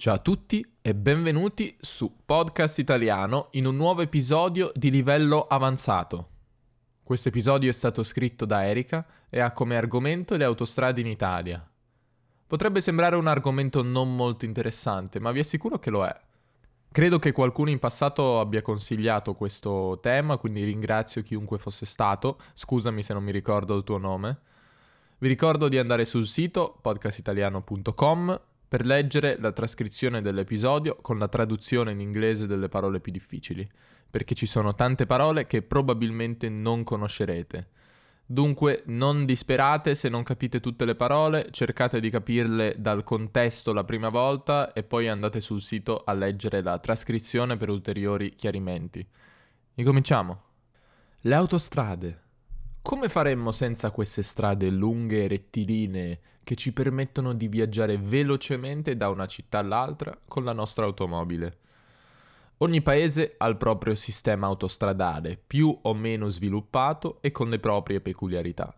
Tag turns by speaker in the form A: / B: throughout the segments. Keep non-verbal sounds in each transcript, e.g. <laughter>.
A: Ciao a tutti e benvenuti su Podcast Italiano in un nuovo episodio di livello avanzato. Questo episodio è stato scritto da Erika e ha come argomento le autostrade in Italia. Potrebbe sembrare un argomento non molto interessante, ma vi assicuro che lo è. Credo che qualcuno in passato abbia consigliato questo tema, quindi ringrazio chiunque fosse stato. Scusami se non mi ricordo il tuo nome. Vi ricordo di andare sul sito podcastitaliano.com per leggere la trascrizione dell'episodio con la traduzione in inglese delle parole più difficili, perché ci sono tante parole che probabilmente non conoscerete. Dunque non disperate se non capite tutte le parole, cercate di capirle dal contesto la prima volta e poi andate sul sito a leggere la trascrizione per ulteriori chiarimenti. Incominciamo. Le autostrade. Come faremmo senza queste strade lunghe e rettilinee che ci permettono di viaggiare velocemente da una città all'altra con la nostra automobile? Ogni paese ha il proprio sistema autostradale, più o meno sviluppato e con le proprie peculiarità.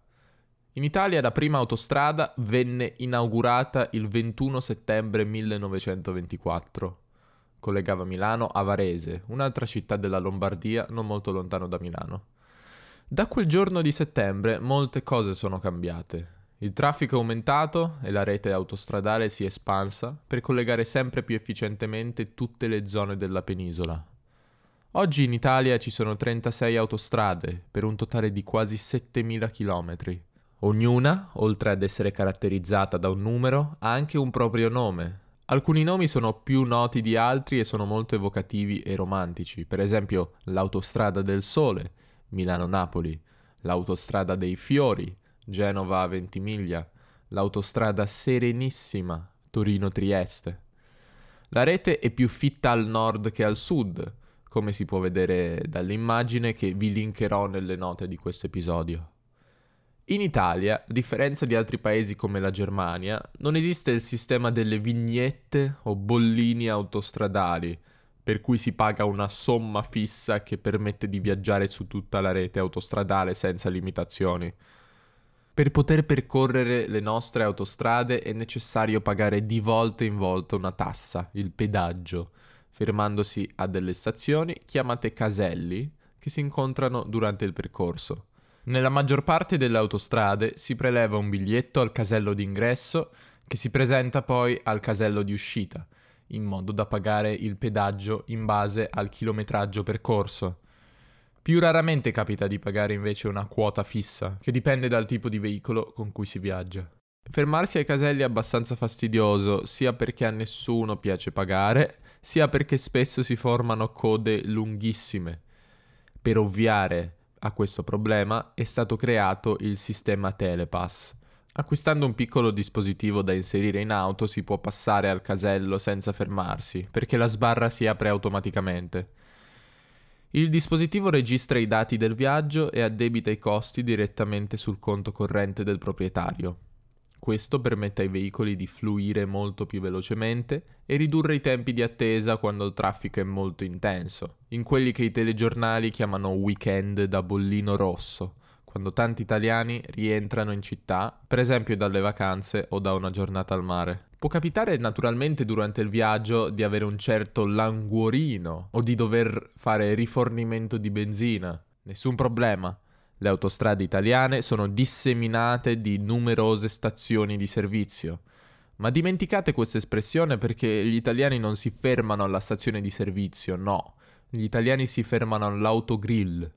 A: In Italia la prima autostrada venne inaugurata il 21 settembre 1924. Collegava Milano a Varese, un'altra città della Lombardia non molto lontano da Milano. Da quel giorno di settembre molte cose sono cambiate. Il traffico è aumentato e la rete autostradale si è espansa per collegare sempre più efficientemente tutte le zone della penisola. Oggi in Italia ci sono 36 autostrade per un totale di quasi 7000 km. Ognuna, oltre ad essere caratterizzata da un numero, ha anche un proprio nome. Alcuni nomi sono più noti di altri e sono molto evocativi e romantici, per esempio l'Autostrada del Sole, Milano-Napoli, l'autostrada dei Fiori, Genova a Ventimiglia, l'autostrada Serenissima, Torino-Trieste. La rete è più fitta al nord che al sud, come si può vedere dall'immagine che vi linkerò nelle note di questo episodio. In Italia, a differenza di altri paesi come la Germania, non esiste il sistema delle vignette o bollini autostradali, per cui si paga una somma fissa che permette di viaggiare su tutta la rete autostradale senza limitazioni. Per poter percorrere le nostre autostrade è necessario pagare di volta in volta una tassa, il pedaggio, fermandosi a delle stazioni chiamate caselli che si incontrano durante il percorso. Nella maggior parte delle autostrade si preleva un biglietto al casello d'ingresso che si presenta poi al casello di uscita in modo da pagare il pedaggio in base al chilometraggio percorso. Più raramente capita di pagare invece una quota fissa, che dipende dal tipo di veicolo con cui si viaggia. Fermarsi ai caselli è abbastanza fastidioso, sia perché a nessuno piace pagare, sia perché spesso si formano code lunghissime. Per ovviare a questo problema è stato creato il sistema Telepass, Acquistando un piccolo dispositivo da inserire in auto si può passare al casello senza fermarsi, perché la sbarra si apre automaticamente. Il dispositivo registra i dati del viaggio e addebita i costi direttamente sul conto corrente del proprietario. Questo permette ai veicoli di fluire molto più velocemente e ridurre i tempi di attesa quando il traffico è molto intenso, in quelli che i telegiornali chiamano weekend da bollino rosso quando tanti italiani rientrano in città, per esempio dalle vacanze o da una giornata al mare. Può capitare naturalmente durante il viaggio di avere un certo languorino o di dover fare rifornimento di benzina. Nessun problema. Le autostrade italiane sono disseminate di numerose stazioni di servizio. Ma dimenticate questa espressione perché gli italiani non si fermano alla stazione di servizio, no. Gli italiani si fermano all'autogrill.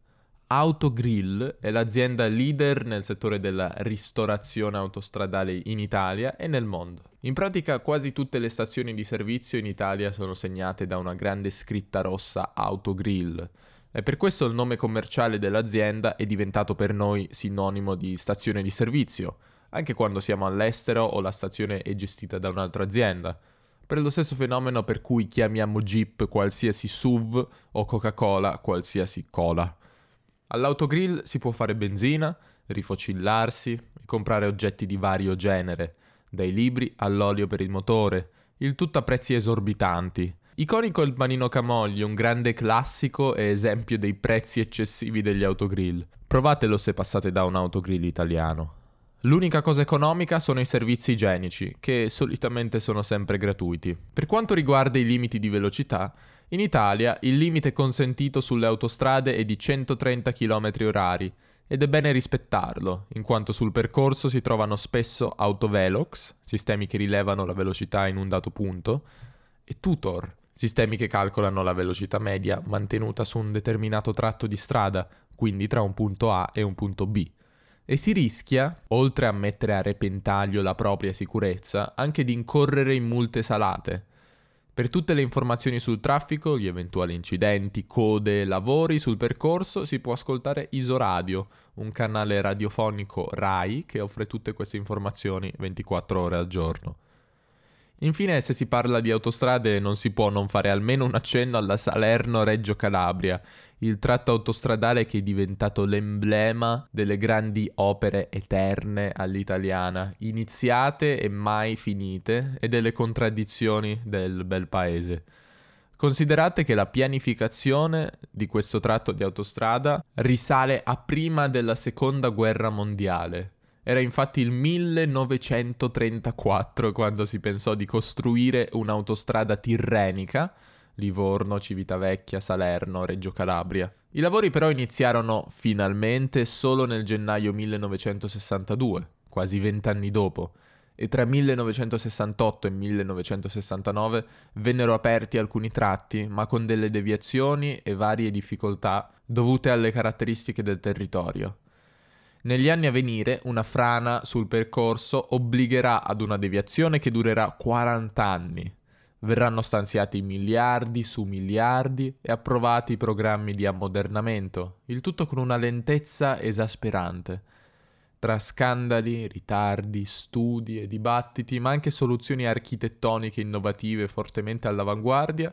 A: Autogrill è l'azienda leader nel settore della ristorazione autostradale in Italia e nel mondo. In pratica quasi tutte le stazioni di servizio in Italia sono segnate da una grande scritta rossa Autogrill e per questo il nome commerciale dell'azienda è diventato per noi sinonimo di stazione di servizio, anche quando siamo all'estero o la stazione è gestita da un'altra azienda. Per lo stesso fenomeno per cui chiamiamo Jeep qualsiasi SUV o Coca-Cola qualsiasi cola. All'autogrill si può fare benzina, rifocillarsi comprare oggetti di vario genere, dai libri all'olio per il motore, il tutto a prezzi esorbitanti. Iconico il panino Camogli, un grande classico e esempio dei prezzi eccessivi degli autogrill. Provatelo se passate da un autogrill italiano. L'unica cosa economica sono i servizi igienici, che solitamente sono sempre gratuiti. Per quanto riguarda i limiti di velocità, in Italia il limite consentito sulle autostrade è di 130 km h ed è bene rispettarlo, in quanto sul percorso si trovano spesso autovelox, sistemi che rilevano la velocità in un dato punto, e tutor, sistemi che calcolano la velocità media mantenuta su un determinato tratto di strada, quindi tra un punto A e un punto B. E si rischia, oltre a mettere a repentaglio la propria sicurezza, anche di incorrere in multe salate, per tutte le informazioni sul traffico, gli eventuali incidenti, code, lavori sul percorso si può ascoltare Isoradio, un canale radiofonico RAI che offre tutte queste informazioni 24 ore al giorno. Infine, se si parla di autostrade, non si può non fare almeno un accenno alla Salerno-Reggio Calabria, il tratto autostradale che è diventato l'emblema delle grandi opere eterne all'italiana, iniziate e mai finite, e delle contraddizioni del bel paese. Considerate che la pianificazione di questo tratto di autostrada risale a prima della seconda guerra mondiale, era infatti il 1934 quando si pensò di costruire un'autostrada tirrenica, Livorno, Civitavecchia, Salerno, Reggio Calabria. I lavori però iniziarono finalmente solo nel gennaio 1962, quasi vent'anni dopo, e tra 1968 e 1969 vennero aperti alcuni tratti, ma con delle deviazioni e varie difficoltà dovute alle caratteristiche del territorio. Negli anni a venire una frana sul percorso obbligherà ad una deviazione che durerà 40 anni. Verranno stanziati miliardi su miliardi e approvati programmi di ammodernamento, il tutto con una lentezza esasperante. Tra scandali, ritardi, studi e dibattiti, ma anche soluzioni architettoniche innovative fortemente all'avanguardia,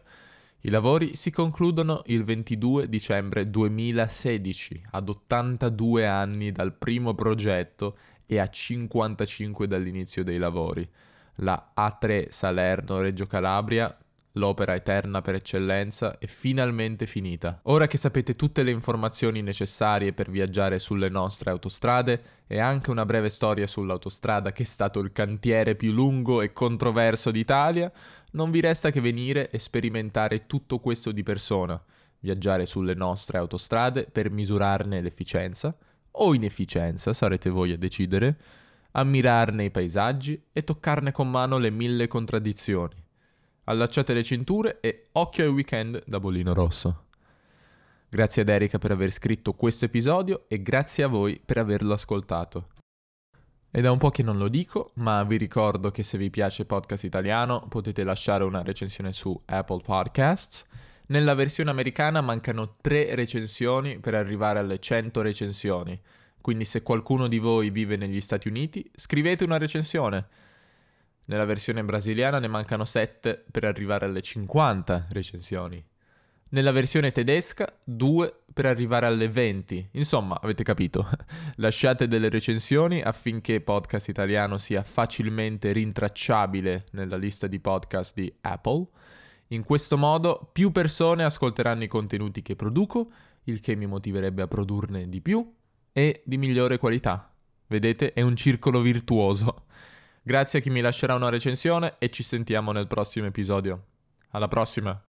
A: i lavori si concludono il 22 dicembre 2016, ad 82 anni dal primo progetto e a 55 dall'inizio dei lavori. La A3 Salerno-Reggio Calabria l'opera eterna per eccellenza è finalmente finita. Ora che sapete tutte le informazioni necessarie per viaggiare sulle nostre autostrade e anche una breve storia sull'autostrada che è stato il cantiere più lungo e controverso d'Italia, non vi resta che venire e sperimentare tutto questo di persona, viaggiare sulle nostre autostrade per misurarne l'efficienza o inefficienza, sarete voi a decidere, ammirarne i paesaggi e toccarne con mano le mille contraddizioni allacciate le cinture e occhio ai weekend da Bolino Rosso. Grazie ad Erika per aver scritto questo episodio e grazie a voi per averlo ascoltato. È da un po' che non lo dico, ma vi ricordo che se vi piace podcast italiano potete lasciare una recensione su Apple Podcasts. Nella versione americana mancano tre recensioni per arrivare alle 100 recensioni, quindi se qualcuno di voi vive negli Stati Uniti, scrivete una recensione. Nella versione brasiliana ne mancano 7 per arrivare alle 50 recensioni. Nella versione tedesca 2 per arrivare alle 20. Insomma, avete capito. <laughs> Lasciate delle recensioni affinché Podcast Italiano sia facilmente rintracciabile nella lista di podcast di Apple. In questo modo più persone ascolteranno i contenuti che produco, il che mi motiverebbe a produrne di più e di migliore qualità. Vedete, è un circolo virtuoso. Grazie a chi mi lascerà una recensione e ci sentiamo nel prossimo episodio. Alla prossima!